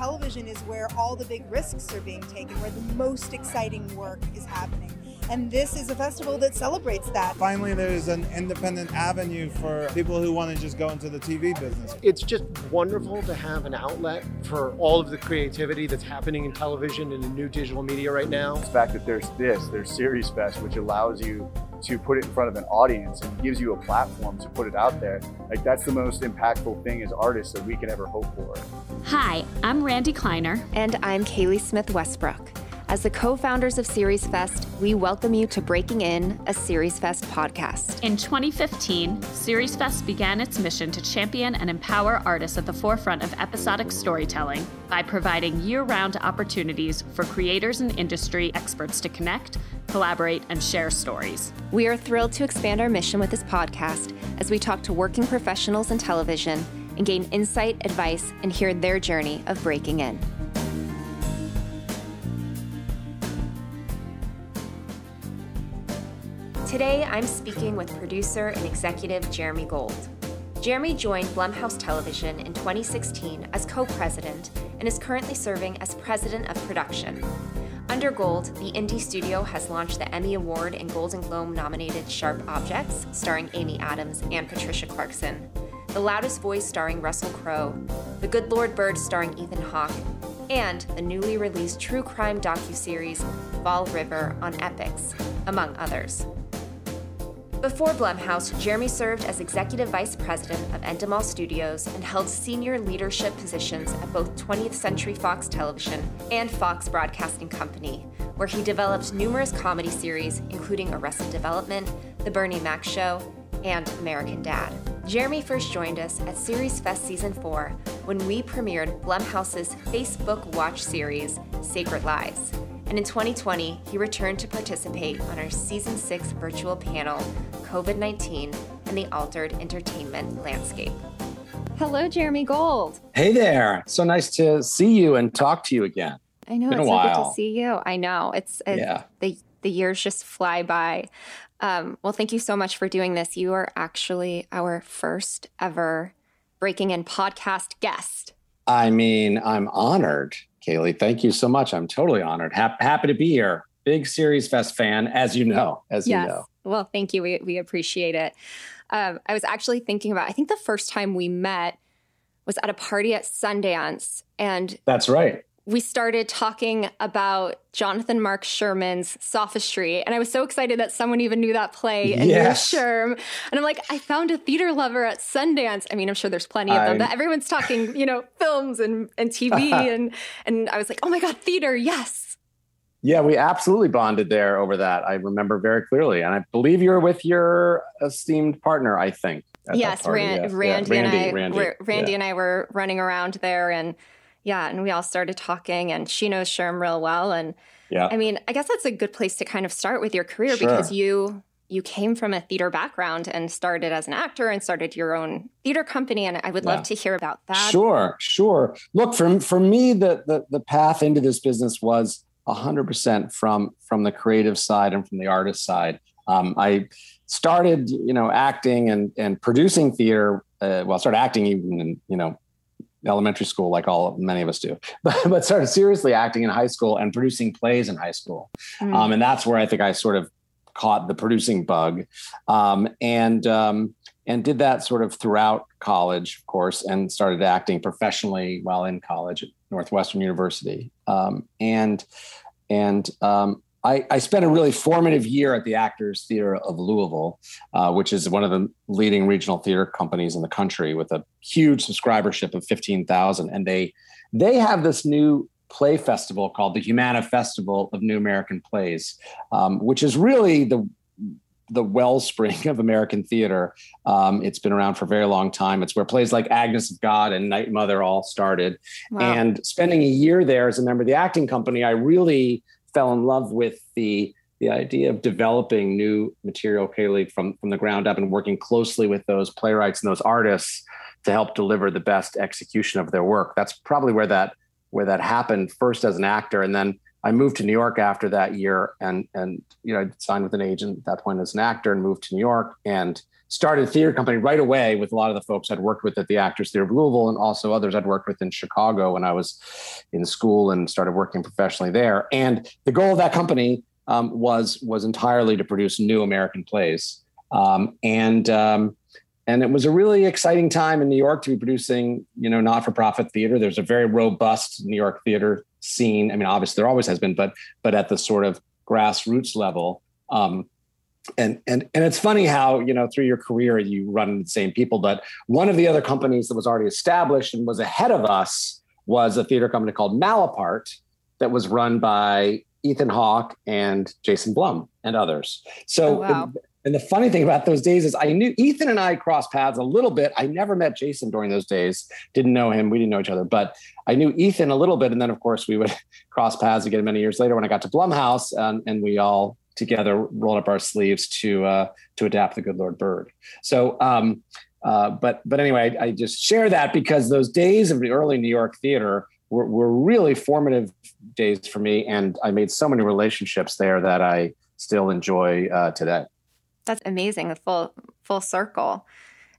television is where all the big risks are being taken, where the most exciting work is happening. And this is a festival that celebrates that. Finally, there's an independent avenue for people who want to just go into the TV business. It's just wonderful to have an outlet for all of the creativity that's happening in television and in new digital media right now. The fact that there's this, there's Series Fest, which allows you to put it in front of an audience and gives you a platform to put it out there. Like that's the most impactful thing as artists that we can ever hope for. Hi, I'm Randi Kleiner. And I'm Kaily Smith Westbrook. As the co founders of Series Fest, we welcome you to Breaking In, a Series Fest podcast. In 2015, Series Fest began its mission to champion and empower artists at the forefront of episodic storytelling by providing year round opportunities for creators and industry experts to connect, collaborate, and share stories. We are thrilled to expand our mission with this podcast as we talk to working professionals in television and gain insight, advice, and hear their journey of breaking in. Today, I'm speaking with producer and executive Jeremy Gold. Jeremy joined Blumhouse Television in 2016 as co president and is currently serving as president of production. Under Gold, the indie studio has launched the Emmy Award and Golden Globe nominated Sharp Objects, starring Amy Adams and Patricia Clarkson, The Loudest Voice, starring Russell Crowe, The Good Lord Bird, starring Ethan Hawke, and the newly released true crime docuseries Fall River on Epix, among others. Before Blumhouse, Jeremy served as executive vice president of Endemol Studios and held senior leadership positions at both 20th Century Fox Television and Fox Broadcasting Company, where he developed numerous comedy series, including Arrested Development, The Bernie Mac Show, and American Dad. Jeremy first joined us at Series Fest Season 4 when we premiered Blumhouse's Facebook Watch series, Sacred Lies and in 2020, he returned to participate on our Season 6 virtual panel, COVID 19 and the Altered Entertainment Landscape. Hello, Jeremy Gold. Hey there. So nice to see you and talk to you again. I know, Been it's a so good while. to see you. I know. It's, it's Yeah. the, the years just fly by. Um, well, thank you so much for doing this. You are actually our first ever Breaking In podcast guest. I mean, I'm honored, Kaily. Thank you so much. I'm totally honored. Hap- happy to be here. Big Series Fest fan, as you know, as yes. you know. Well, thank you. We, we appreciate it. Um, I was actually thinking about, I think the first time we met was at a party at Sundance. And That's right. We started talking about Jonathan Mark Sherman's Sophistry. And I was so excited that someone even knew that play and Yes. knew Sherm. And I'm like, I found a theater lover at Sundance. I mean, I'm sure there's plenty of them, I'm- but everyone's talking, you know, films and, and TV. and, and I was like, oh my God, theater, yes. Yeah, we absolutely bonded there over that. I remember very clearly. And I believe you're with your esteemed partner, I think. yes, party. Ran- Yeah, yeah. Randi, and I, Randi, were- Randi yeah. and I were running around there, and yeah, and we all started talking, and she knows Sherm real well, and Yeah. I mean, I guess that's a good place to kind of start with your career Sure. because you you came from a theater background and started as an actor and started your own theater company, and I would love to hear about that. Sure, sure. Look, for for me, the the, the path into this business was hundred percent from from the creative side and from the artist side. Um, I started, you know, acting and and producing theater. Uh, well, I started acting even in you know elementary school, like all many of us do, but but started seriously acting in high school and producing plays in high school. Mm. Um, and that's where I think I sort of caught the producing bug, um, and um, and did that sort of throughout college, of course, and started acting professionally while in college at Northwestern University. Um, and and um, I, I spent a really formative year at the Actors Theater of Louisville, uh, which is one of the leading regional theater companies in the country with a huge subscribership of fifteen thousand, and they they have this new play festival called the Humana Festival of New American Plays, um, which is really the the wellspring of American theater. Um, it's been around for a very long time. It's where plays like Agnes of God and Night Mother all started. Wow. And spending a year there as a member of the acting company, I really fell in love with the the idea of developing new material, Kaily, from from the ground up, and working closely with those playwrights and those artists to help deliver the best execution of their work. That's probably where that where that happened first as an actor, and then I moved to New York after that year, and and you know I signed with an agent at that point as an actor, and moved to New York and started theater company right away with a lot of the folks I'd worked with at the Actors Theater of Louisville and also others I'd worked with in Chicago when I was in school and started working professionally there. And the goal of that company um, was was entirely to produce new American plays. Um, and um, and it was a really exciting time in New York to be producing, you know, not-for-profit theater. There's a very robust New York theater scene. I mean, obviously there always has been, but but at the sort of grassroots level. Um, and and and it's funny how you know through your career you run into the same people. But one of the other companies that was already established and was ahead of us was a theater company called Malaparte that was run by Ethan Hawke and Jason Blum and others. So, oh, wow. and the funny thing about those days is I knew Ethan and I crossed paths a little bit. I never met Jason during those days, didn't know him. We didn't know each other, but I knew Ethan a little bit. And then, of course, we would cross paths again many years later when I got to Blumhouse um, and we all together rolled up our sleeves to uh, to adapt the Good Lord Bird. So, um, uh, but but anyway, I, I, just share that because those days of the early New York theater were, were really formative days for me, and I made so many relationships there that I still enjoy uh, today. That's amazing. Full full circle.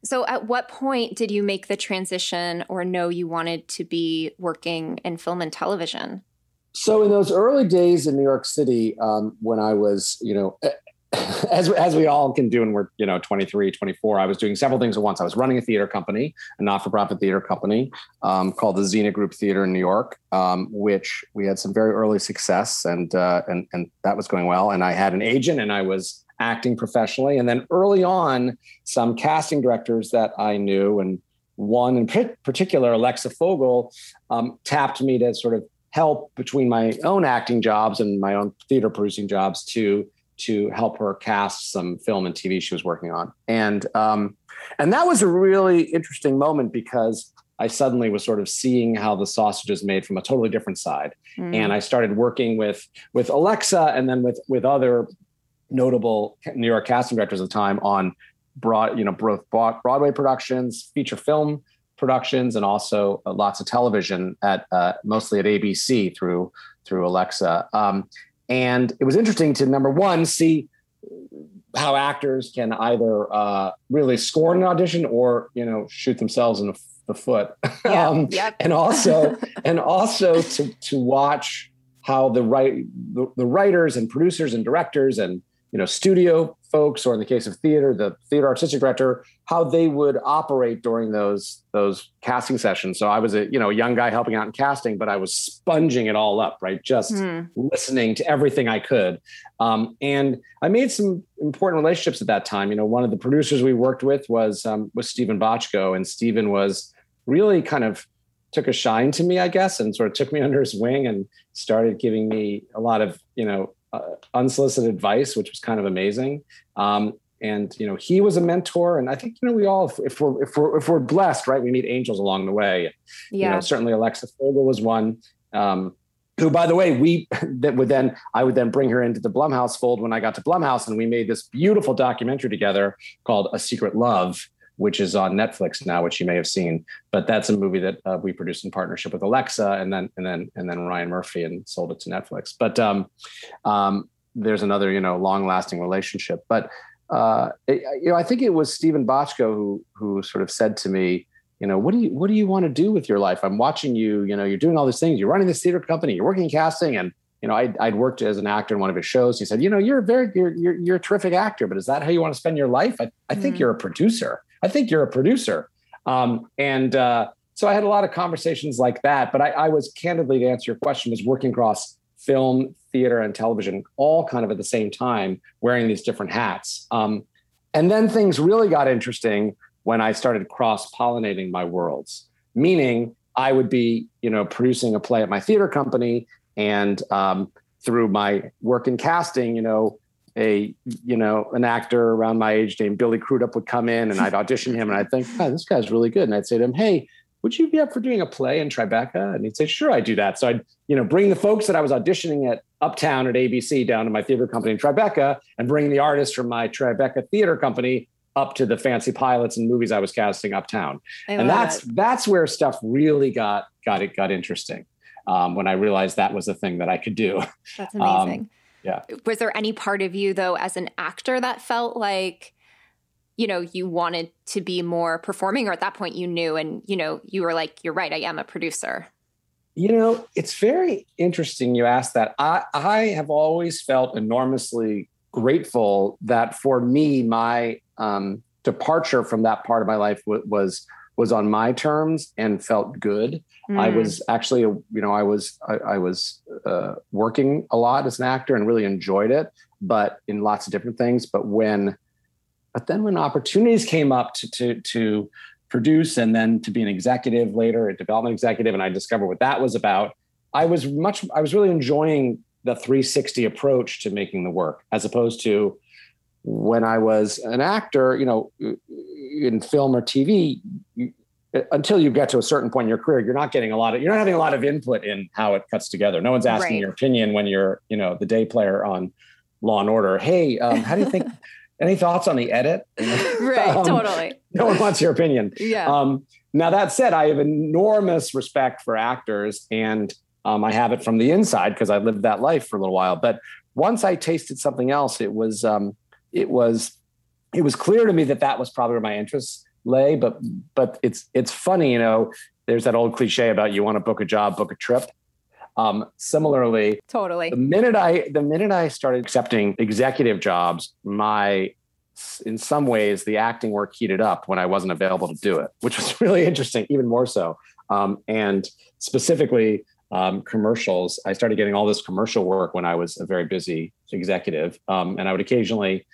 So, at what point did you make the transition or know you wanted to be working in film and television? So, in those early days in New York City, um, when I was, you know, as, as we all can do when we're you know 23 24 i was doing several things at once i was running a theater company a not-for-profit theater company um, called the Xena Group Theater in New York, um, which we had some very early success, and uh, and and that was going well. And I had an agent, and I was acting professionally. And then early on, some casting directors that I knew, and one in particular, Alexa Fogel, um, tapped me to sort of help between my own acting jobs and my own theater producing jobs to to help her cast some film and TV she was working on. And um, and that was a really interesting moment because I suddenly was sort of seeing how the sausage is made from a totally different side. Mm. And I started working with with Alexa and then with with other notable New York casting directors at the time on broad, you know, both Broadway productions, feature film productions, and also uh, lots of television at uh, mostly at ABC through through Alexa. Um, and it was interesting to number one see how actors can either uh, really score an audition or you know shoot themselves in the, the foot yeah, um, yep. and also and also to to watch how the right the, the, writers and producers and directors and you know studio folks or in the case of theater the theater artistic director how they would operate during those those casting sessions. So i was a you know a young guy helping out in casting but i was sponging it all up right? Just mm. listening to everything i could. Um, and i made some important relationships at that time. You know one of the producers we worked with was um, was Steven Bochco and stephen was really kind of took a shine to me i guess and sort of took me under his wing and started giving me a lot of you know uh, unsolicited advice, which was kind of amazing. Um, and you know, he was a mentor, and I think you know we all, if we're if we're if we're blessed, right, we meet angels along the way. Yeah. You know, certainly Alexa Fogel was one. Um, who, by the way, we that would then I would then bring her into the Blumhouse fold when I got to Blumhouse, and we made this beautiful documentary together called A Secret Love, which is on Netflix now, which you may have seen. But that's a movie that uh, we produced in partnership with Alexa, and then and then and then Ryan Murphy, and sold it to Netflix. But um, um, there's another you know long lasting relationship. But uh, it, you know, I think it was Steven Bochco who who sort of said to me, you know, what do you what do you want to do with your life? I'm watching you. You know, you're doing all these things. You're running this theater company. You're working in casting, and you know, I'd, I'd, worked as an actor in one of his shows. He said, you know, you're a very, you're, you're, you're a terrific actor, but is that how you want to spend your life? I, I mm-hmm. think you're a producer. I think you're a producer. Um, and uh, so I had a lot of conversations like that. But I, I, was candidly to answer your question, was working across film, theater, and television, all kind of at the same time, wearing these different hats. Um, and then things really got interesting when I started cross pollinating my worlds, meaning I would be, you know, producing a play at my theater company, and um, through my work in casting, you know, a you know an actor around my age named Billy Crudup would come in and I'd audition him and I'd think, oh, this guy's really good. And I'd say to him, Hey, would you be up for doing a play in Tribeca? And he'd say, Sure, I'd do that. So I'd, you know, bring the folks that I was auditioning at Uptown at ABC down to my theater company in Tribeca and bring the artists from my Tribeca theater company up to the fancy pilots and movies I was casting uptown. and that's it. that's where stuff really got got it got interesting. Um, when I realized that was a thing that I could do. That's amazing. Um, yeah. Was there any part of you though as an actor that felt like you know, you wanted to be more performing or at that point you knew and, you know, you were like, you're right, I am a producer? You know, it's very interesting you asked that. I, I have always felt enormously grateful that for me, my um, departure from that part of my life was was on my terms and felt good. Mm. I was actually, you know, I was I, I was uh, working a lot as an actor and really enjoyed it, but in lots of different things. But when, but then when opportunities came up to to to produce and then to be an executive later, a development executive, and I discovered what that was about. I was much, I was really enjoying the 360 approach to making the work as opposed to when I was an actor, you know, in film or TV, you, until you get to a certain point in your career, you're not getting a lot of, you're not having a lot of input in how it cuts together. No one's asking right. your opinion when you're, you know, the day player on Law and Order. Hey, um, how do you think? any thoughts on the edit? right, um, totally. No one wants your opinion. Yeah. Um, now that said, I have enormous respect for actors, and um, I have it from the inside because I lived that life for a little while. But once I tasted something else, it was um, it was it was clear to me that that was probably where my interests lay. But but it's it's funny, you know. There's that old cliche about you want to book a job, book a trip. Um, similarly, totally. The minute I the minute I started accepting executive jobs, my in some ways the acting work heated up when I wasn't available to do it, which was really interesting, even more so. Um, and specifically, um, commercials. I started getting all this commercial work when I was a very busy executive, um, and I would occasionally.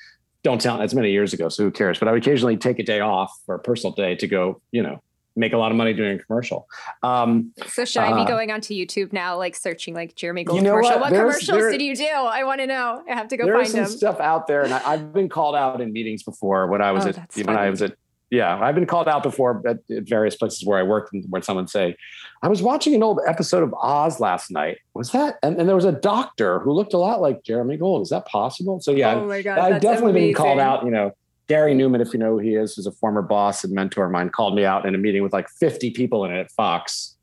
Don't tell. It's many years ago, so who cares? But I would occasionally take a day off for a personal day to go, you know, make a lot of money doing a commercial. Um, so should I be uh, going onto YouTube now, like searching like Jeremy Gold you know commercial? What, what commercials there, did you do? I want to know. I have to go find them. There's some stuff out there, and I, have been called out in meetings before when I was oh, at when funny. I was at yeah, I've been called out before at, at, various places where I worked, and where someone say, "I was watching an old episode of Oz last night. Was that?" And, and there was a doctor who looked a lot like Jeremy Gold. Is that possible? So yeah, oh God, I've definitely amazing. been called out. You know, Gary Newman, if you know who he is, is a former boss and mentor of mine, called me out in a meeting with like 50 people in it at Fox,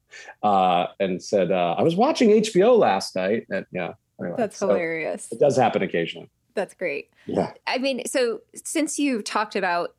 uh, and said, uh, "I was watching HBO last night." And yeah, anyway, that's so hilarious. It does happen occasionally. That's great. Yeah. I mean, so since you talked about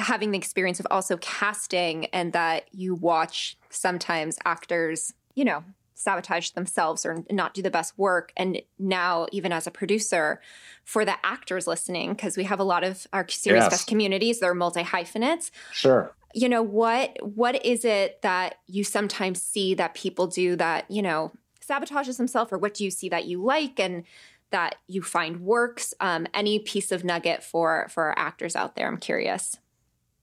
having the experience of also casting and that you watch sometimes actors, you know, sabotage themselves or not do the best work. And now, even as a producer, for the actors listening, because we have a lot of our series yes. communities, they're multi hyphenates. Sure. You know what? What is it that you sometimes see that people do that you know sabotages themselves, or what do you see that you like and that you find works? Um, any piece of nugget for for our actors out there? I'm curious.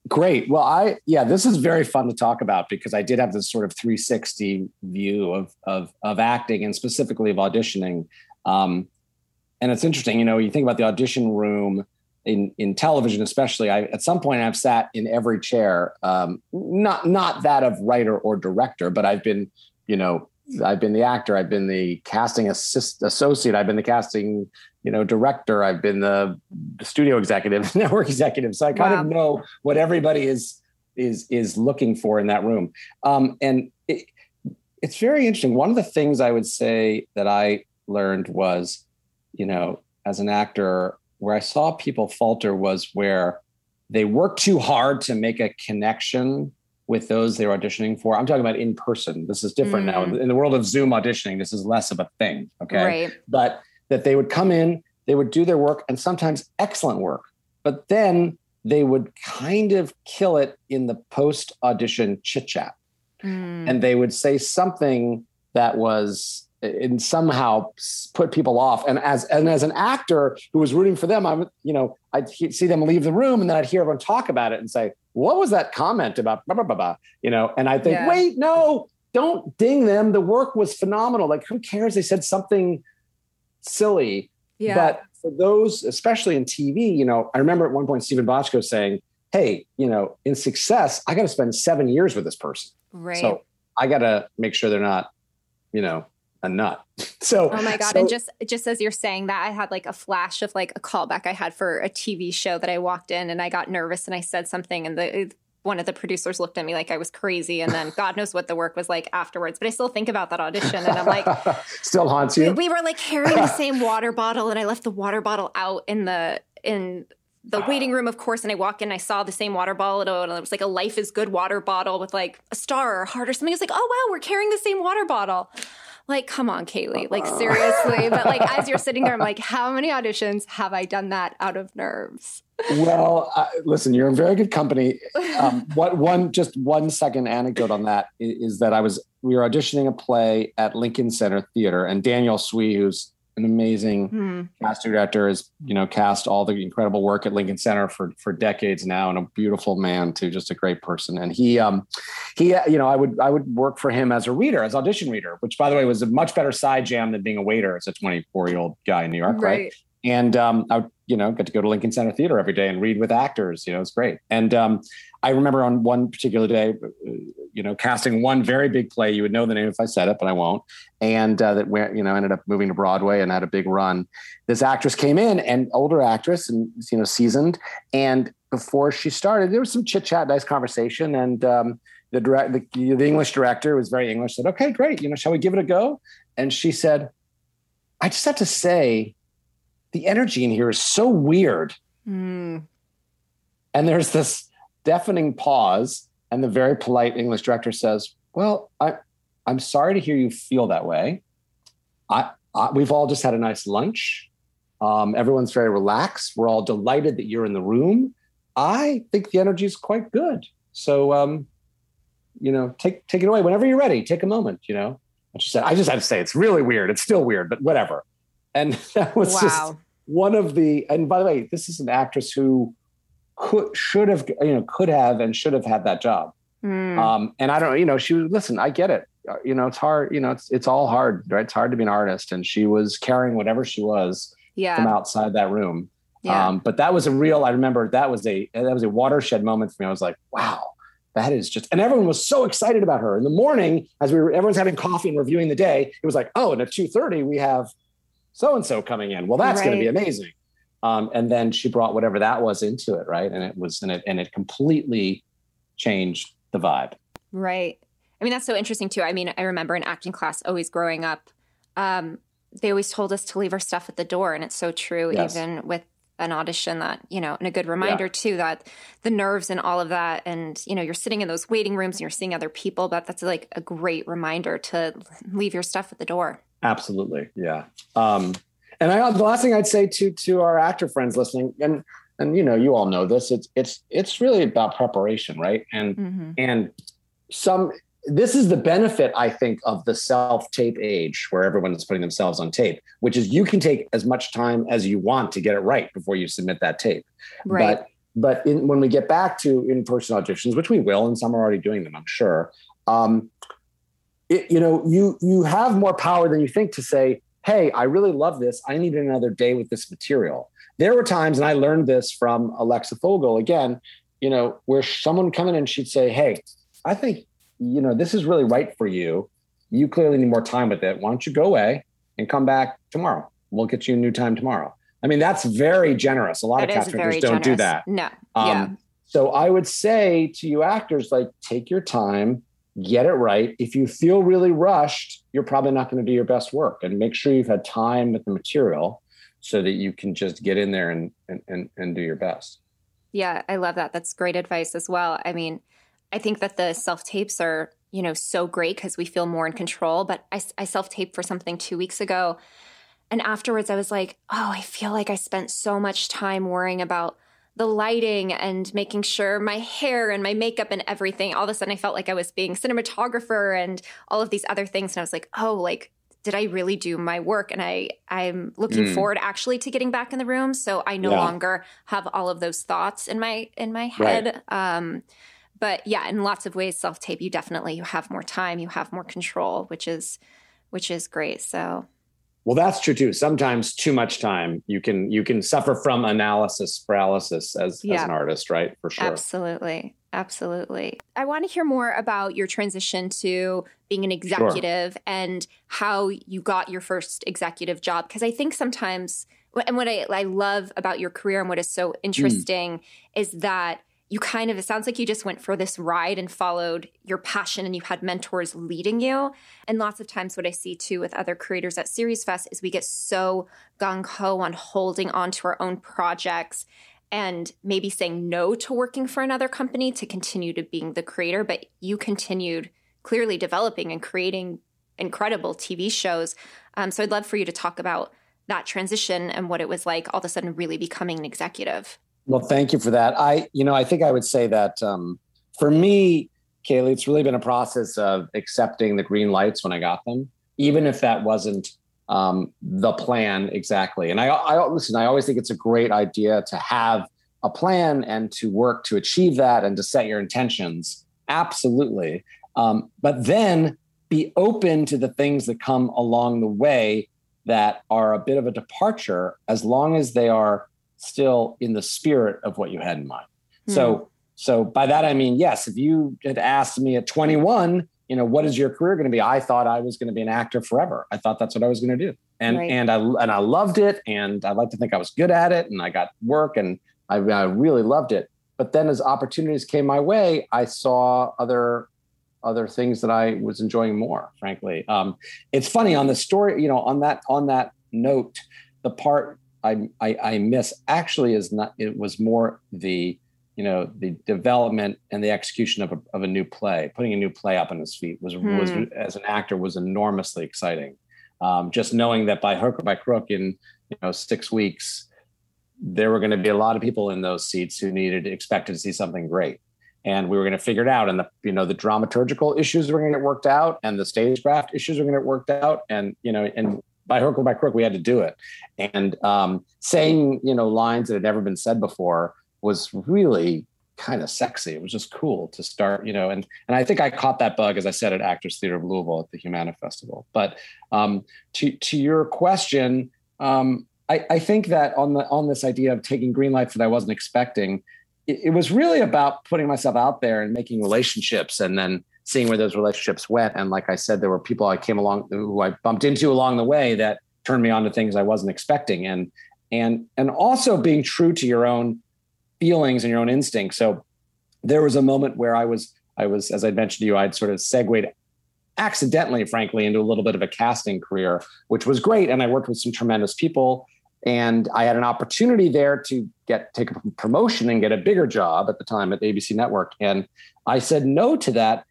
Great. Well, I yeah, this is very fun to talk about because I did have this sort of 360 view of of of acting and specifically of auditioning. Um, and it's interesting, you know, you think about the audition room in in television, especially. I at some point I've sat in every chair, um, not not that of writer or director, but I've been, you know, I've been the actor, I've been the casting assist, associate, I've been the casting you know, director. I've been the studio executive, network executive. So I kind wow. of know what everybody is is is looking for in that room. Um, and it, it's very interesting. One of the things I would say that I learned was, you know, as an actor, where I saw people falter was where they work too hard to make a connection with those they're auditioning for. I'm talking about in person. This is different mm. now. In the world of Zoom auditioning, this is less of a thing. Okay. Right. But that they would come in, they would do their work and sometimes excellent work, but then they would kind of kill it in the post audition chit chat. Mm. And they would say something that was and somehow put people off. And as and as an actor who was rooting for them, I'm you know I'd see them leave the room, and then I'd hear everyone talk about it and say, "What was that comment about?" Blah blah blah, blah. You know, and I think, yeah. wait, no, don't ding them. The work was phenomenal. Like, who cares? They said something silly. Yeah. But for those, especially in TV, you know, I remember at one point Steven Bochco saying, Hey, you know, in success, I got to spend seven years with this person. Right. So I got to make sure they're not, you know, a nut. So, oh my God. So, and just, just as you're saying that, I had like a flash of like a callback I had for a TV show that I walked in and I got nervous and I said something and the, one of the producers looked at me like I was crazy, and then God knows what the work was like afterwards. But I still think about that audition, and I'm like, still haunts you. We, we were like carrying the same water bottle, and I left the water bottle out in the in the waiting room, of course, and I walk in, I saw the same water bottle, and it was like a Life is Good water bottle with like a star or a heart or something. It's like, oh wow, we're carrying the same water bottle. Like, come on, Kaily. Like, uh-huh. seriously. but like, as you're sitting there, I'm like, how many auditions have I done that out of nerves? Well, uh, listen, you're in very good company. Um, what one just one second anecdote on that is, is, that I was we were auditioning a play at Lincoln Center Theater, and Daniel Swee, who's an amazing hmm. casting director, has you know cast all the incredible work at Lincoln Center for for decades now, and a beautiful man too, just a great person. And he, um, he, you know, I would I would work for him as a reader, as audition reader, which by the way was a much better side jam than being a waiter as a 24 year old guy in New York, right? right? And um, I would, you know, get to go to Lincoln Center Theater every day and read with actors. You know, it's great. And um, I remember on one particular day, uh, you know, casting one very big play. You would know the name if I said it, but I won't. And uh, that went, you know, ended up moving to Broadway and had a big run. This actress came in, and older actress, and you know, seasoned. And before she started, there was some chit chat, nice conversation, and um, the direct, the, the English director was very English. Said, "Okay, great. You know, shall we give it a go?" And she said, "I just have to say, the energy in here is so weird." Mm. And there's this deafening pause, and the very polite English director says, "Well, I, I'm sorry to hear you feel that way. I, I we've all just had a nice lunch. Um, everyone's very relaxed. We're all delighted that you're in the room. I think the energy is quite good. So, um, you know, take take it away whenever you're ready. Take a moment. You know." And she said, "I just have to say, it's really weird. It's still weird, but whatever." And that was wow. just one of the. And by the way, this is an actress who could should have you know could have and should have had that job. Mm. Um, and I don't you know she was listen I get it uh, you know it's hard you know it's it's all hard right it's hard to be an artist and she was carrying whatever she was yeah. from outside that room. Yeah. Um, but that was a real I remember that was a that was a watershed moment for me. I was like wow that is just and everyone was so excited about her in the morning as we were everyone's having coffee and reviewing the day it was like oh and at 2.30 we have so and so coming in well that's right. going to be amazing um, and then she brought whatever that was into it, right? And it was and it and it completely changed the vibe. Right. I mean, that's so interesting too. I mean, I remember in acting class always growing up, um, they always told us to leave our stuff at the door, and it's so true. Yes. Even with an audition that you know and a good reminder yeah. too that the nerves and all of that and you know you're sitting in those waiting rooms and you're seeing other people but that's like a great reminder to leave your stuff at the door absolutely yeah um and I, the last thing I'd say to to our actor friends listening, and and you know, you all know this. It's it's it's really about preparation, right? And mm-hmm. and some this is the benefit I think of the self tape age, where everyone is putting themselves on tape, which is you can take as much time as you want to get it right before you submit that tape. Right. But but in, when we get back to in person auditions, which we will, and some are already doing them, I'm sure. Um, it, you know, you you have more power than you think to say, hey, I really love this. I need another day with this material. There were times, and I learned this from Alexa Fogel again, you know, where someone come in and she'd say, hey, I think, you know, this is really right for you. You clearly need more time with it. Why don't you go away and come back tomorrow? We'll get you a new time tomorrow. I mean, that's very generous. A lot that of cast directors don't generous. do that. No. Um, yeah. So I would say to you actors, like, take your time, get it right. If you feel really rushed, you're probably not going to do your best work. And make sure you've had time with the material so that you can just get in there and and and, and do your best. Yeah, I love that. That's great advice as well. I mean, I think that the self tapes are you know so great because we feel more in control. But I, I self taped for something two weeks ago, and afterwards I was like, oh, I feel like I spent so much time worrying about the lighting and making sure my hair and my makeup and everything all of a sudden i felt like i was being cinematographer and all of these other things and i was like oh like did i really do my work and i i'm looking mm. forward actually to getting back in the room so i no yeah. longer have all of those thoughts in my in my head right. um but yeah in lots of ways self tape you definitely you have more time you have more control which is which is great so well, that's true too. Sometimes too much time, you can you can suffer from analysis paralysis as, yeah. as an artist, right? For sure. Absolutely. Absolutely. I want to hear more about your transition to being an executive sure. and how you got your first executive job. Because I think sometimes, and what I, I, love about your career and what is so mm. interesting mm. is that you kind of, it sounds like you just went for this ride and followed your passion and you had mentors leading you. And lots of times, what I see too with other creators at Series Fest is we get so gung ho on holding on to our own projects and maybe saying no to working for another company to continue to being the creator, but you continued clearly developing and creating incredible TV shows. Um, so I'd love for you to talk about that transition and what it was like all of a sudden really becoming an executive. Well, thank you for that. I, you know, I think I would say that um, for me, Kaily, it's really been a process of accepting the green lights when I got them, even if that wasn't um, the plan exactly. And I, I listen. I always think it's a great idea to have a plan and to work to achieve that and to set your intentions. Absolutely. Um, but then be open to the things that come along the way that are a bit of a departure, as long as they are still in the spirit of what you had in mind. Mm. So, so by that I mean, yes, if you had asked me at 21 you know, what is your career going to be? I thought I was going to be an actor forever. I thought that's what I was going to do. And, right. and I, and I loved it. And I like to think I was good at it and I got work and I, I really loved it. But then as opportunities came my way, I saw other, other things that I was enjoying more, frankly. Um, it's funny on the story, you know, on that, on that note, the part I, I, I miss actually is not, it was more the, you know the development and the execution of a, of a new play. Putting a new play up on his feet was hmm. was as an actor was enormously exciting. Um, just knowing that by hook or by crook in you know six weeks there were going to be a lot of people in those seats who needed expected to see something great. And we were going to figure it out and the you know the dramaturgical issues were going to get worked out and the stagecraft issues were going to get worked out and you know and by hook or by crook we had to do it and um, saying you know lines that had never been said before was really kind of sexy. It was just cool to start, you know, and and I think I caught that bug, as I said, at Actors Theater of Louisville at the Humana Festival. But um, to to your question, um, I, I think that on the on this idea of taking green lights that I wasn't expecting, it, it was really about putting myself out there and making relationships, and then seeing where those relationships went. And like I said, there were people I came along who I bumped into along the way that turned me on to things I wasn't expecting, and and and also being true to your own feelings and your own instincts. So there was a moment where I was, I was, as I mentioned to you, I'd sort of segued accidentally, frankly, into a little bit of a casting career, which was great. And I worked with some tremendous people. And I had an opportunity there to get take a promotion and get a bigger job at the time at ABC Network. And I said no to that,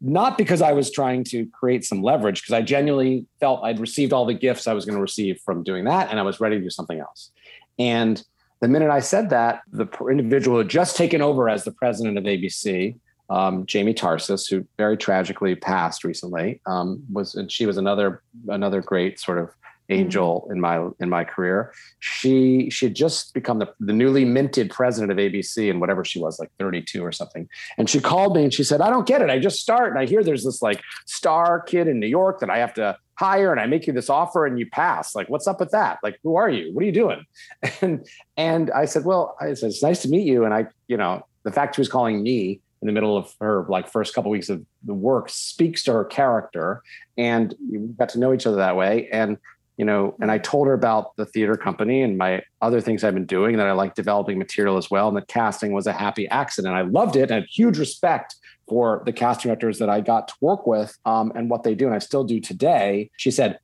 not because I was trying to create some leverage, because I genuinely felt I'd received all the gifts I was going to receive from doing that, and I was ready to do something else. And the minute I said that, the individual had just taken over as the president of ABC, um, Jamie Tarses, who very tragically passed recently, um, was and she was another another great sort of angel mm-hmm. in my in my career. She she had just become the, the newly minted president of ABC and whatever she was, like 32 or something. And she called me and she said, I don't get it. I just start and I hear there's this like star kid in New York that I have to hire and I make you this offer and you pass. Like, what's up with that? Like, who are you? What are you doing? And and I said, Well, I said, it's nice to meet you. And I, you know, the fact she was calling me in the middle of her like first couple of weeks of the work speaks to her character. And we got to know each other that way. And you know, and I told her about the theater company and my other things I've been doing that I like developing material as well. And that casting was a happy accident. I loved it and huge respect for the casting directors that I got to work with um, and what they do, and I still do today. She said,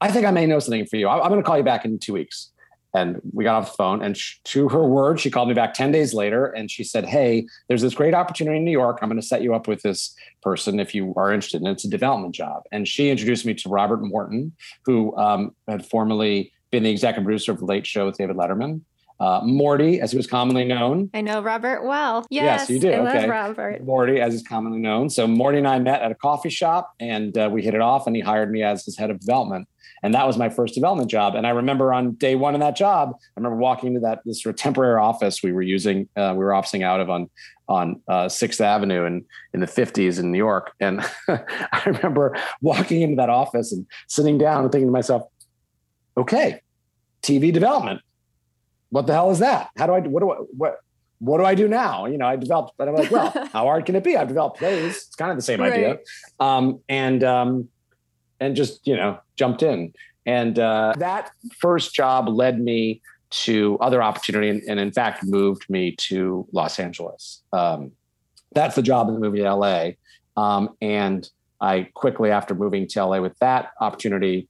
I think I may know something for you. I'm going to call you back in two weeks. And we got off the phone, and sh- to her word, she called me back 10 days later and she said, Hey, there's this great opportunity in New York. I'm going to set you up with this person if you are interested. And it's a development job. And she introduced me to Robert Morton, who um, had formerly been the executive producer of The Late Show with David Letterman uh, Morty, as he was commonly known. I know Robert well. Yes, yes you do. I okay. love Robert. Morty, as he's commonly known. So Morty and I met at a coffee shop, and uh, we hit it off, and he hired me as his head of development. And that was my first development job. And I remember on day one in that job, I remember walking into that this sort of temporary office we were using, uh, we were officing out of on on uh, Sixth Avenue in in the fifties in New York. And I remember walking into that office and sitting down and thinking to myself, okay, TV development what the hell is that? How do I, what do I, what, what do I do now? You know, I developed, but I'm like, well, how hard can it be? I've developed plays. It's kind of the same right. idea. Um, and, um, and just, you know, jumped in. And uh, that first job led me to other opportunity and, and in fact moved me to Los Angeles. Um, that's the job in the movie LA. Um, and I quickly after moving to LA with that opportunity,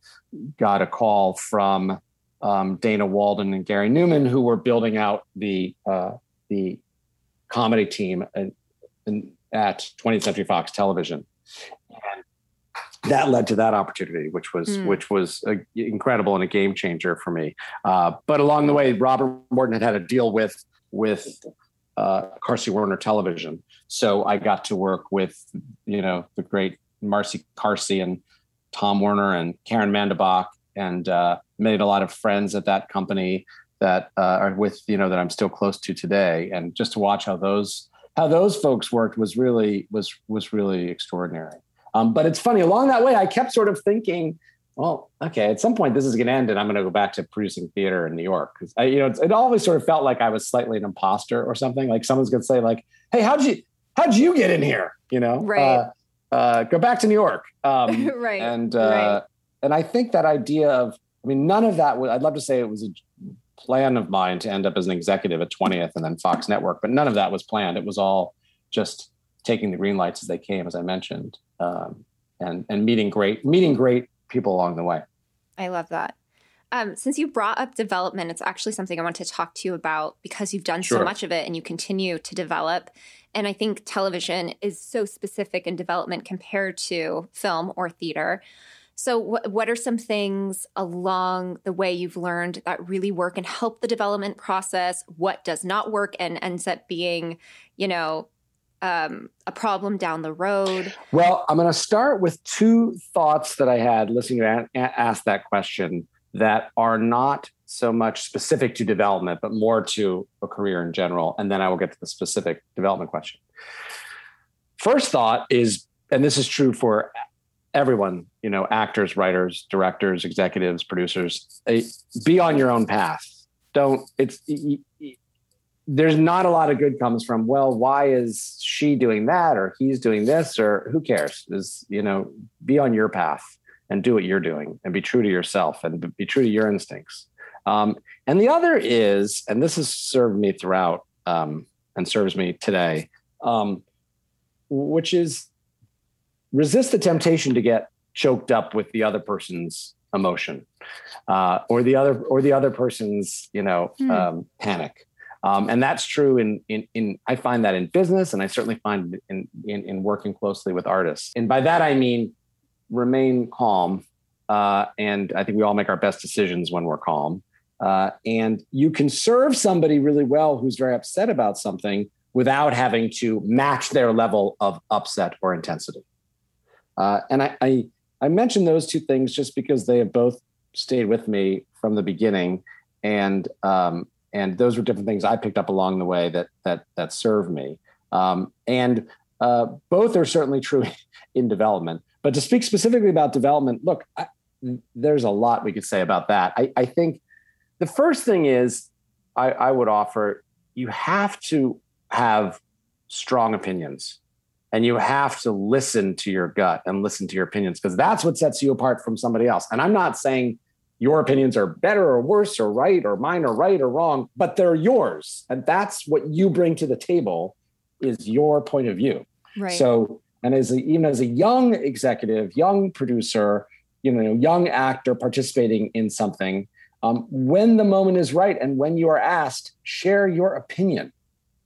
got a call from um, Dana Walden and Gary Newman, who were building out the uh, the comedy team in, in, at 20th Century Fox Television, that led to that opportunity, which was mm. which was a, incredible and a game changer for me. Uh, but along the way, Robert Morton had had a deal with with uh, Carsey Werner Television, so I got to work with you know the great Marcy Carsey and Tom Werner and Karen Mandabach, and uh, made a lot of friends at that company that uh, are with you know that I'm still close to today. And just to watch how those how those folks worked was really was was really extraordinary. Um, but it's funny along that way, I kept sort of thinking, well, okay, at some point this is going to end, and I'm going to go back to producing theater in New York because you know it always sort of felt like I was slightly an imposter or something. Like someone's going to say, like, "Hey, how'd you how'd you get in here?" You know, right? Uh, uh, go back to New York, um, right? And uh, right. and I think that idea of, I mean, none of that. Would, I'd love to say it was a plan of mine to end up as an executive at 20th and then Fox Network, but none of that was planned. It was all just taking the green lights as they came, as I mentioned, um, and and meeting great meeting great people along the way. I love that. Um, since you brought up development, it's actually something I want to talk to you about because you've done sure. so much of it and you continue to develop. And I think television is so specific in development compared to film or theater. So, what, what are some things along the way you've learned that really work and help the development process? What does not work and ends up being, you know, um, a problem down the road? Well, I'm going to start with two thoughts that I had listening to a- ask that question that are not so much specific to development, but more to a career in general. And then I will get to the specific development question. First thought is, and this is true for everyone, you know, actors, writers, directors, executives, producers, be on your own path. Don't, it's, there's not a lot of good comes from, well, why is she doing that or he's doing this or who cares? Is, you know, be on your path and do what you're doing and be true to yourself and be true to your instincts. Um, and the other is, and this has served me throughout um, and serves me today, um, which is resist the temptation to get choked up with the other person's emotion uh, or the other or the other person's you know mm. um, panic um, and that's true in, in in i find that in business and i certainly find in, in, in working closely with artists. And by that i mean remain calm uh, and i think we all make our best decisions when we're calm. Uh, and you can serve somebody really well who's very upset about something without having to match their level of upset or intensity. Uh, and I, I, I mentioned those two things just because they have both stayed with me from the beginning, and um, and those were different things I picked up along the way that that that served me. Um, and uh, both are certainly true in development. But to speak specifically about development, look, I, there's a lot we could say about that. I, I think the first thing is I, I would offer you have to have strong opinions and you have to listen to your gut and listen to your opinions because that's what sets you apart from somebody else. And I'm not saying your opinions are better or worse or right or mine are right or wrong, but they're yours. And that's what you bring to the table is your point of view. Right. So, and as a, even as a young executive, young producer, you know, young actor participating in something, um, when the moment is right and when you are asked, share your opinion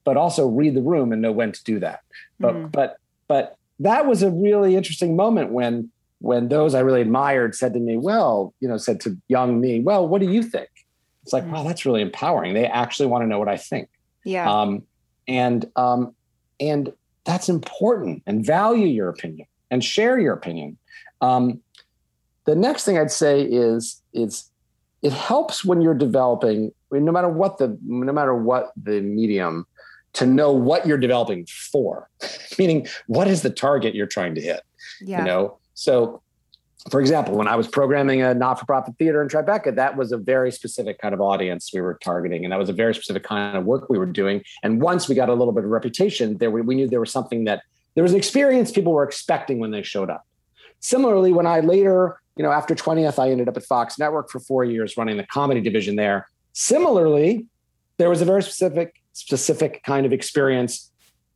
but also read the room and know when to do that. But mm. but but that was a really interesting moment when when those I really admired said to me, well, you know, said to young me, well, what do you think? It's like, wow, that's really empowering. They actually want to know what I think. Yeah. Um, and um, and that's important. And value your opinion and share your opinion. Um, the next thing I'd say is is it helps when you're developing, no matter what the no matter what the medium, to know what you're developing for meaning what is the target you're trying to hit yeah. you know so for example when i was programming a not-for-profit theater in tribeca that was a very specific kind of audience we were targeting and that was a very specific kind of work we were doing. And once we got a little bit of reputation there we, we knew there was something that there was an experience people were expecting when they showed up. Similarly when i later you know after 20th i ended up at fox network for four years running the comedy division there. Similarly there was a very specific specific kind of experience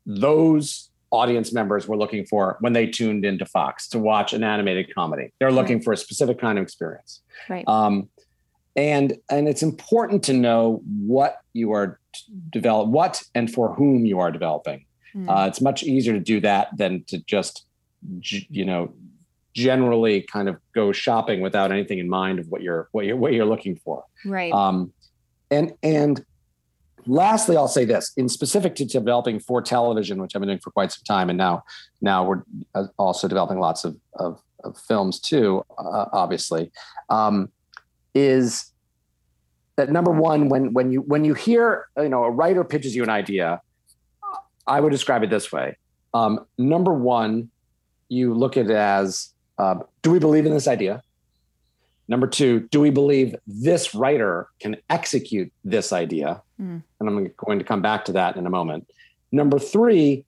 those audience members were looking for when they tuned into Fox to watch an animated comedy. They're looking right. for a specific kind of experience. Right. Um, and and it's important to know what you are develop what and for whom you are developing. Mm. Uh, it's much easier to do that than to just you know generally kind of go shopping without anything in mind of what you're what you're what you're looking for. Right. Um, and and lastly, I'll say this in specific to developing for television, which I've been doing for quite some time, and now now we're uh, also developing lots of of, of films too, uh, obviously. Um, is that number one when when you when you hear you know a writer pitches you an idea, I would describe it this way. Um, number one, you look at it as uh, do we believe in this idea? Number two, do we believe this writer can execute this idea? Mm. And I'm going to come back to that in a moment. Number three,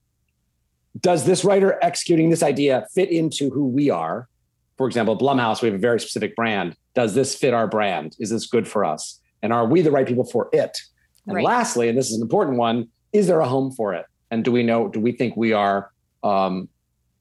does this writer executing this idea fit into who we are? For example, Blumhouse, we have a very specific brand. Does this fit our brand? Is this good for us? And are we the right people for it? And right. lastly, and this is an important one, is there a home for it? And do we know, do we think we are um,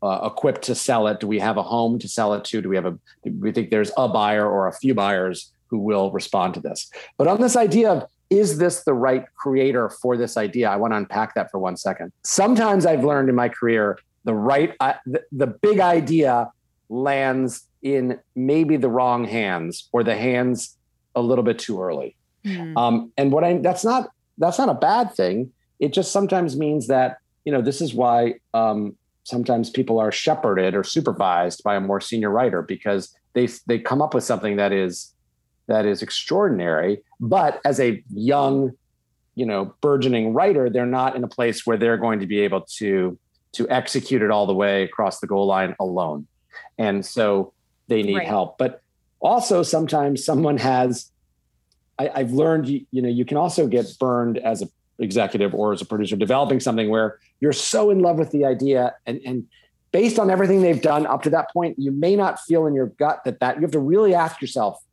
uh, equipped to sell it? Do we have a home to sell it to? Do we have a? Do we think there's a buyer or a few buyers who will respond to this? But on this idea of is this the right creator for this idea? I want to unpack that for one second. Sometimes I've learned in my career the right uh, the, the big idea lands in maybe the wrong hands or the hands a little bit too early. Mm. Um, and what I that's not that's not a bad thing. It just sometimes means that you know this is why um, sometimes people are shepherded or supervised by a more senior writer because they they come up with something that is that is extraordinary. But as a young you know burgeoning writer they're not in a place where they're going to be able to to execute it all the way across the goal line alone. And so they need right. help. But also sometimes someone has I, have learned you, you know you can also get burned as a executive or as a producer developing something where you're so in love with the idea and and based on everything they've done up to that point you may not feel in your gut that that you have to really ask yourself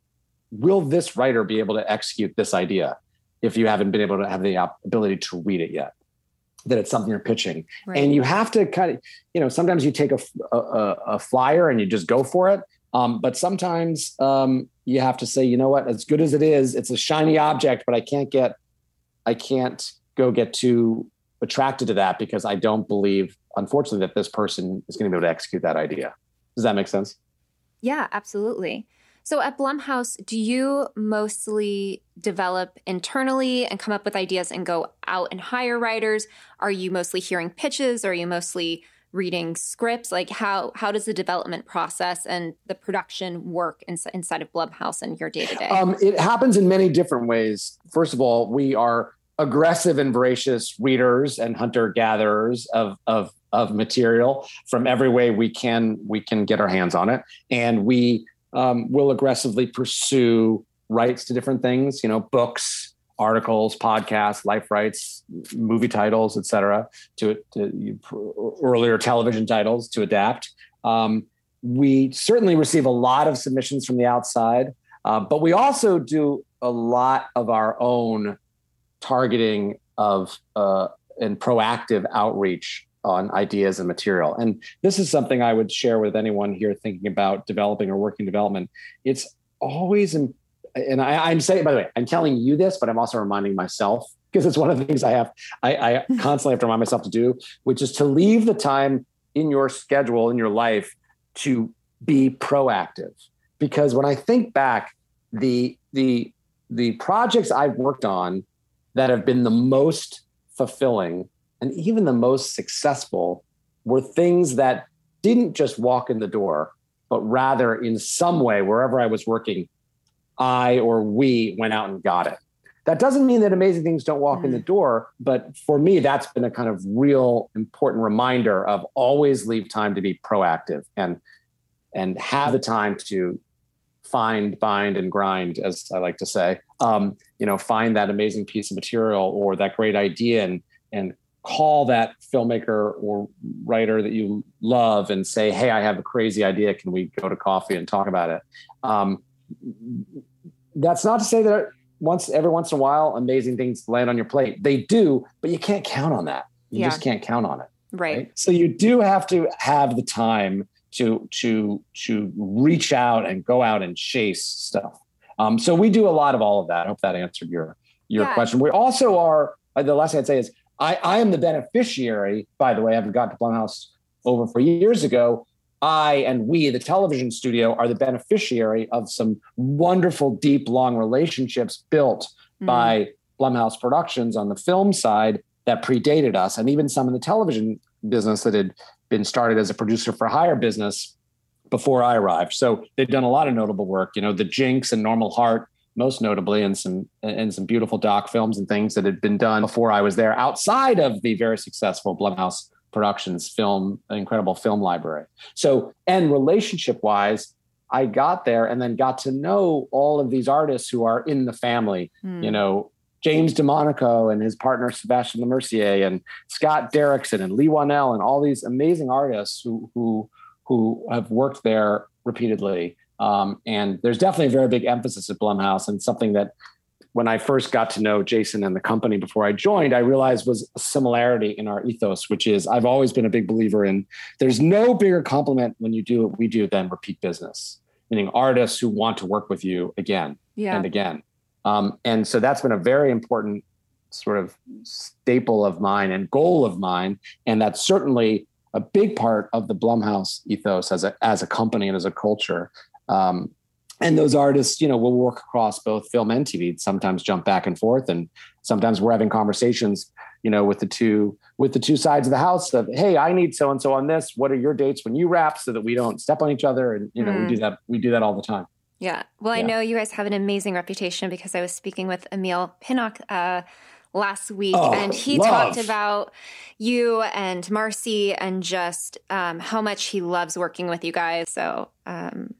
will this writer be able to execute this idea if you haven't been able to have the ability to read it yet? That it's something you're pitching. Right. and you have to kind of you know sometimes you take a, a, a flyer and you just go for it. Um, but sometimes um, you have to say you know what? As good as it is it's a shiny object but i can't get i can't go get too attracted to that because I don't believe, unfortunately, that this person is going to be able to execute that idea. Does that make sense? Yeah, absolutely. So at Blumhouse, do you mostly develop internally and come up with ideas and go out and hire writers? Are you mostly hearing pitches? Are you mostly reading scripts? Like how how does the development process and the production work inside of Blumhouse and your day to day? It happens in many different ways. First of all, we are aggressive and voracious readers and hunter gatherers of of of material from every way we can we can get our hands on it and we um, will aggressively pursue rights to different things you know books articles podcasts life rights movie titles etc to, to earlier television titles to adapt um, we certainly receive a lot of submissions from the outside uh, but we also do a lot of our own targeting of uh, and proactive outreach on ideas and material. And this is something I would share with anyone here thinking about developing or working development. It's always, in, and I, am saying, by the way, I'm telling you this, but I'm also reminding myself because it's one of the things I have, I, I constantly have to remind myself to do, which is to leave the time in your schedule, in your life to be proactive. Because when I think back, the, the, the projects I've worked on that have been the most fulfilling and even the most successful were things that didn't just walk in the door, but rather in some way, wherever I was working, I or we went out and got it. That doesn't mean that amazing things don't walk mm. in the mm. door, but for me, that's been a kind of real important reminder of always leave time to be proactive and and have the time to find, bind, and grind, as I like to say. Um, you know, find that amazing piece of material or that great idea and and call that filmmaker or writer that you love and say, "Hey, I have a crazy idea. Can we go to coffee and talk about it?" Um, that's not to say that once every once in a while amazing things land on your plate. They do, but you can't count on that. You yeah. just can't count on it. Right. right. So you do have to have the time to to to reach out and go out and chase stuff. Um, so we do a lot of all of that. I hope that answered your your Yeah. question. We also are. uh, The last thing I'd say is I, I am the beneficiary. By the way, having got to Blumhouse over four years ago, I and we, the television studio, are the beneficiary of some wonderful, deep, long relationships built Mm. by Blumhouse Productions on the film side that predated us, and even some in the television business that had been started as a producer for hire business before I arrived. So they've done a lot of notable work. You know, The Jinx and Normal Heart, most notably, and some and some beautiful doc films and things that had been done before I was there, outside of the very successful Blumhouse Productions film, incredible film library. So, and relationship wise, I got there and then got to know all of these artists who are in the family. Mm. You know, James DeMonaco and his partner Sebastian Lemercier and Scott Derrickson and Leigh Whannell and all these amazing artists who who who have worked there repeatedly. Um, and there's definitely a very big emphasis at Blumhouse and something that when I first got to know Jason and the company before I joined, I realized was a similarity in our ethos, which is I've always been a big believer in there's no bigger compliment when you do what we do than repeat business, meaning artists who want to work with you again Yeah. and again. Um, and so that's been a very important sort of staple of mine and goal of mine. And that's certainly a big part of the Blumhouse ethos as a, as a company and as a culture. Um, and those artists, you know, will work across both film and TV, sometimes jump back and forth. And sometimes we're having conversations, you know, with the two, with the two sides of the house of, Hey, I need so-and-so on this. What are your dates when you wrap so that we don't step on each other? And, you know, Mm. we do that, we do that all the time. Yeah. Well, I know you guys have an amazing reputation because I was speaking with Emil Pinnock uh, last week, Oh, and he love. talked about you and Marci and just um, how much he loves working with you guys. So um,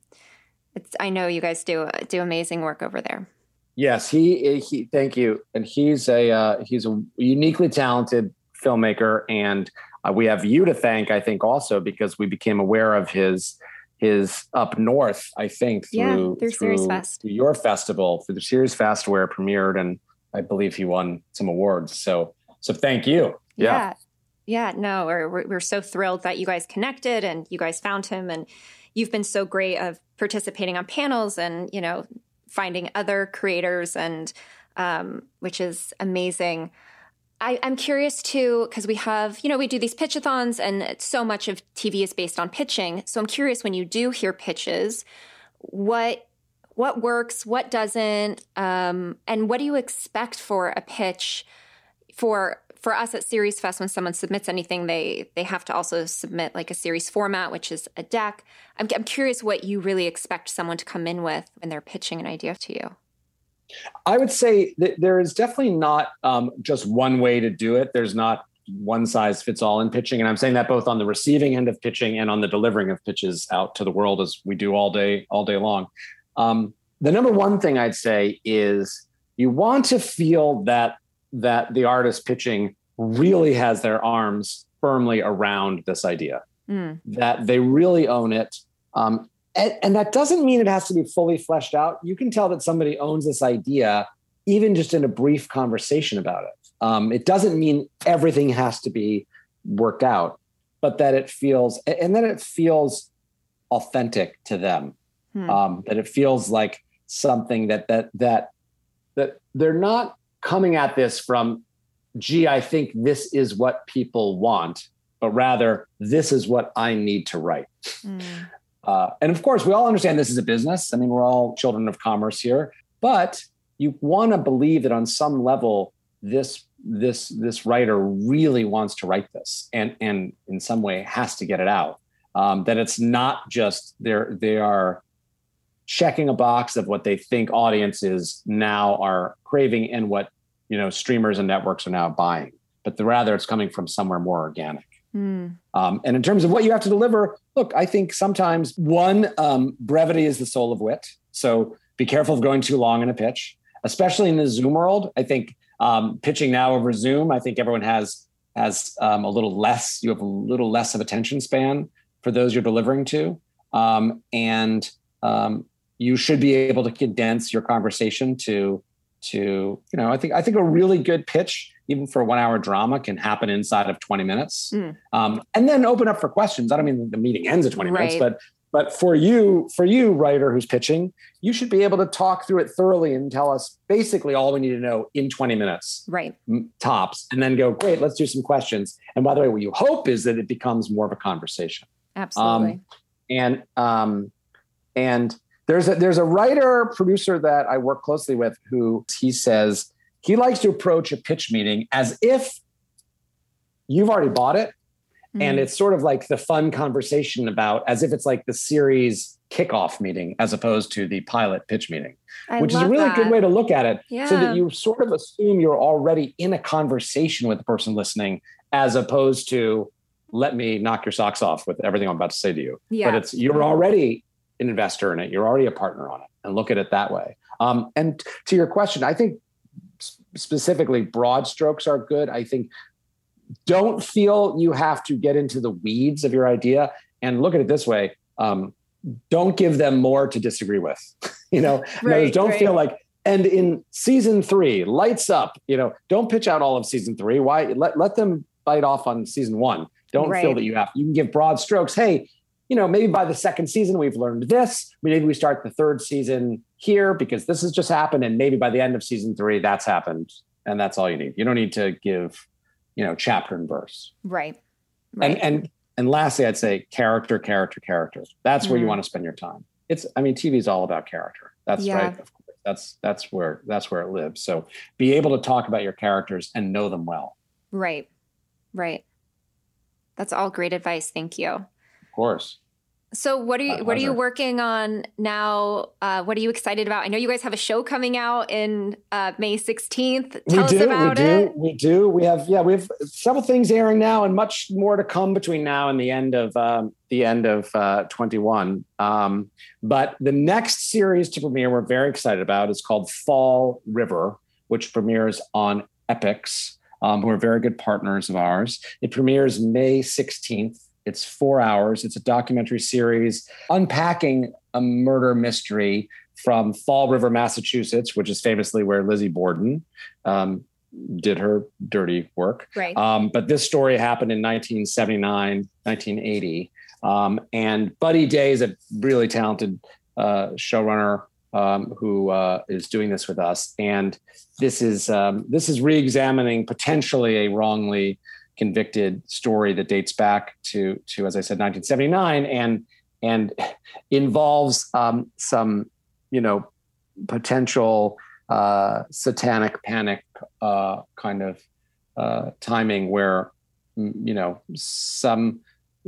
it's I know you guys do do amazing work over there. Yes, he he. Thank you. And he's a uh, he's a uniquely talented filmmaker, and uh, we have you to thank. I think also because we became aware of his his up north. I think Yeah, through through Series Fest. through your festival, through the Series Fest where it premiered, and I believe he won some awards. So so thank you. Yeah. Yeah, no, we're, we're, we're so thrilled that you guys connected and you guys found him. And you've been so great of participating on panels and, you know, finding other creators and um, which is amazing. I, I'm curious too, because we have, you know, we do these pitchathons and so much of TV is based on pitching. So I'm curious when you do hear pitches, what what works, what doesn't, um, and what do you expect for a pitch for for us at Series Fest, when someone submits anything, they they have to also submit like a series format, which is a deck. I'm, I'm curious what you really expect someone to come in with when they're pitching an idea to you. I would say that there is definitely not um, just one way to do it. There's not one size fits all in pitching. And I'm saying that both on the receiving end of pitching and on the delivering of pitches out to the world as we do all day, all day long. Um, the number one thing I'd say is you want to feel that that the artist pitching really has their arms firmly around this idea Mm. that they really own it. Um, and, and that doesn't mean it has to be fully fleshed out. You can tell that somebody owns this idea, even just in a brief conversation about it. Um, it doesn't mean everything has to be worked out, but that it feels, and that it feels authentic to them. Hmm. Um, that it feels like something that that that that they're not coming at this from, gee, I think this is what people want but rather this is what I need to write. Mm. Uh, and of course, we all understand this is a business. I mean, we're all children of commerce here, but you want to believe that on some level, this this this writer really wants to write this, and and in some way has to get it out. Um, that it's not just they're they are checking a box of what they think audiences now are craving and what you know streamers and networks are now buying, but the, rather it's coming from somewhere more organic. Mm. Um, and in terms of what you have to deliver, look, I think sometimes one, um, brevity is the soul of wit. So be careful of going too long in a pitch, especially in the Zoom world. I think um, pitching now over Zoom, I think everyone has has um, a little less. You have a little less of attention span for those you're delivering to, um, and um, you should be able to condense your conversation to to you know. I think I think a really good pitch even for a one hour drama can happen inside of 20 minutes Mm. um, and then open up for questions i don't mean the meeting ends at 20 minutes but but for you, for you, writer who's pitching, you should be able to talk through it thoroughly and tell us basically all we need to know in 20 minutes. Right. Tops. And then go, great, let's do some questions. And by the way, what you hope is that it becomes more of a conversation. Absolutely. Um, and um, and there's a there's a writer producer that I work closely with who he says he likes to approach a pitch meeting as if you've already bought it mm-hmm. and it's sort of like the fun conversation about as if it's like the series kickoff meeting as opposed to the pilot pitch meeting I which is a really that. good way to look at it yeah. so that you sort of assume you're already in a conversation with the person listening as opposed to let me knock your socks off with everything i'm about to say to you yeah. but it's you're already an investor in it. You're already a partner on it and look at it that way. Um, and to your question i think specifically broad strokes are good. I think don't feel you have to get into the weeds of your idea. And look at it this way um, don't give them more to disagree with you know? Right, don't right. feel like and in season three lights up you know? Don't pitch out all of season three. Why let, let them bite off on season one. Don't right. feel that you have you can give broad strokes. Hey you know maybe by the second season we've learned this. Maybe we start the third season here because this has just happened and maybe by the end of season three that's happened and that's all you need. You don't need to give you know chapter and verse. Right, right. and and and lastly i'd say character character character. That's where you mm-hmm. want to spend your time. It's i mean tv is all about character. That's yeah. right of course. That's that's where that's where it lives. So be able to talk about your characters and know them well. Right. Right. That's all great advice. Thank you course so what are you what are you working on now? Uh, what are you excited about? I know you guys have a show coming out in uh, May 16th. Tell we us do, about we it. Do, we do. We have yeah, we have several things airing now and much more to come between now and the end of um, the end of uh, 21. Um, but the next series to premiere we're very excited about is called Fall River, which premieres on Epix, um, who are very good partners of ours. It premieres May 16th it's four hours. It's a documentary series unpacking a murder mystery from Fall River, Massachusetts, which is famously where Lizzie Borden um, did her dirty work. Right. Um, but this story happened in 1979, 1980. Um, and Buddy Day is a really talented uh, showrunner um, who uh, is doing this with us. And this is um, this is re-examining potentially a wrongly convicted story that dates back to to as I said 1979 and and involves um, some you know potential uh, satanic panic uh, kind of uh, timing where you know some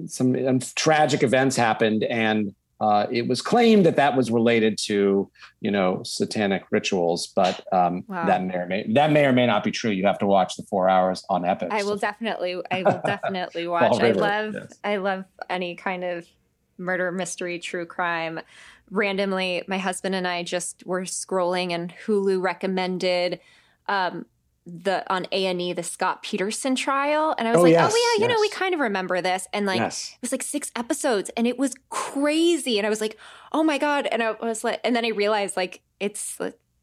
some tragic events happened and uh, it was claimed that that was related to, you know, satanic rituals, but um, wow. that may or may that may or may not be true. You have to watch the four hours on Epix. I will definitely, I will definitely watch. I love, yes. I love any kind of murder mystery, true crime. Randomly, my husband and I just were scrolling, and Hulu recommended um, the on A and E the Scott Peterson trial, and I was oh, like, yes, oh yeah, you yes. know, we kind of remember this, and like yes. it was like six episodes, and it was crazy, and I was like, oh my god, and I was like, and then I realized like it's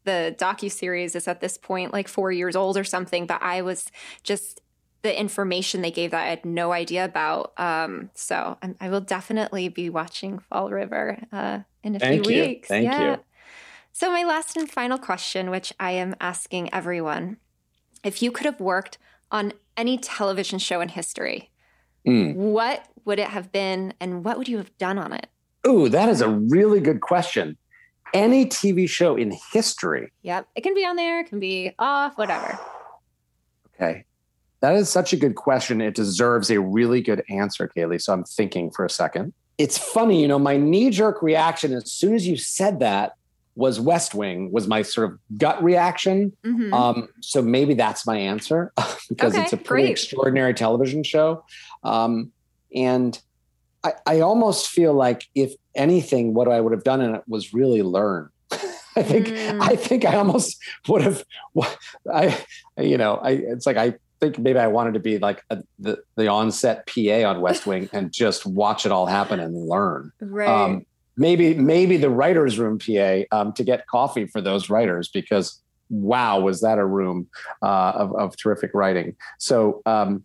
the docu series is at this point like four years old or something, but I was just the information they gave that I had no idea about. Um, so I'm, i will definitely be watching Fall River uh, in a Thank few you. weeks. Thank yeah. you. So my last and final question, which I am asking everyone if you could have worked on any television show in history, mm. what would it have been and what would you have done on it? Ooh, that is a really good question. Any TV show in history. Yep. It can be on there, it can be off, whatever. okay. That is such a good question. It deserves a really good answer, Kaily. So I'm thinking for a second. It's funny, you know, my knee jerk reaction as soon as you said that was West Wing was my sort of gut reaction. Mm-hmm. Um, so maybe that's my answer because okay, it's a pretty great. extraordinary television show. Um, and I, I, almost feel like if anything, what I would have done in it was really learn. I think mm. I think I almost would have. I you know I it's like I think maybe I wanted to be like a, the the onset PA on West Wing and just watch it all happen and learn. Right. Um, maybe maybe the writers room pa um, to get coffee for those writers because wow was that a room uh, of, of terrific writing so um,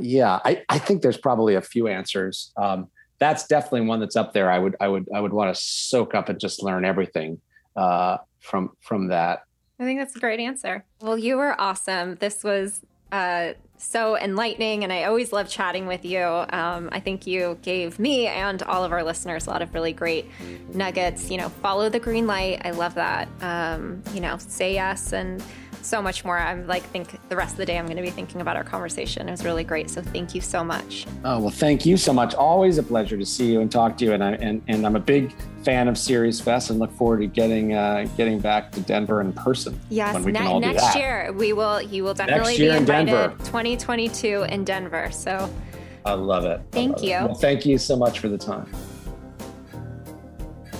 yeah I, I think there's probably a few answers um, that's definitely one that's up there. I would I would I would want to soak up and just learn everything uh, from from that. I think that's a great answer. Well, you were awesome. This was uh, so enlightening, and I always love chatting with you. Um, I think you gave me and all of our listeners a lot of really great nuggets. You know, follow the green light. I love that. Um, you know, say yes and so much more. I'm like, think the rest of the day I'm going to be thinking about our conversation. It was really great. So thank you so much. Oh, well, thank you so much. Always a pleasure to see you and talk to you. And I, and, and I'm a big fan of Series Fest and look forward to getting, uh, getting back to Denver in person. Yes. Ne- next year we will, you will definitely be invited in 2022 in Denver. So I love it. Thank love you. It. Well, thank you so much for the time.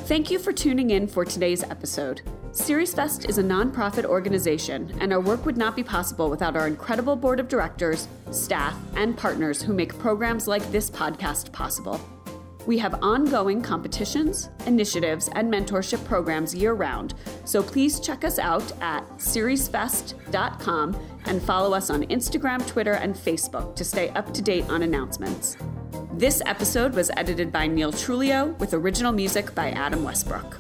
Thank you for tuning in for today's episode. SeriesFest is a nonprofit organization, and our work would not be possible without our incredible board of directors, staff, and partners who make programs like this podcast possible. We have ongoing competitions, initiatives, and mentorship programs year round, so please check us out at seriesfest.com and follow us on Instagram, Twitter, and Facebook to stay up to date on announcements. This episode was edited by Neil Trulio with original music by Adam Westbrook.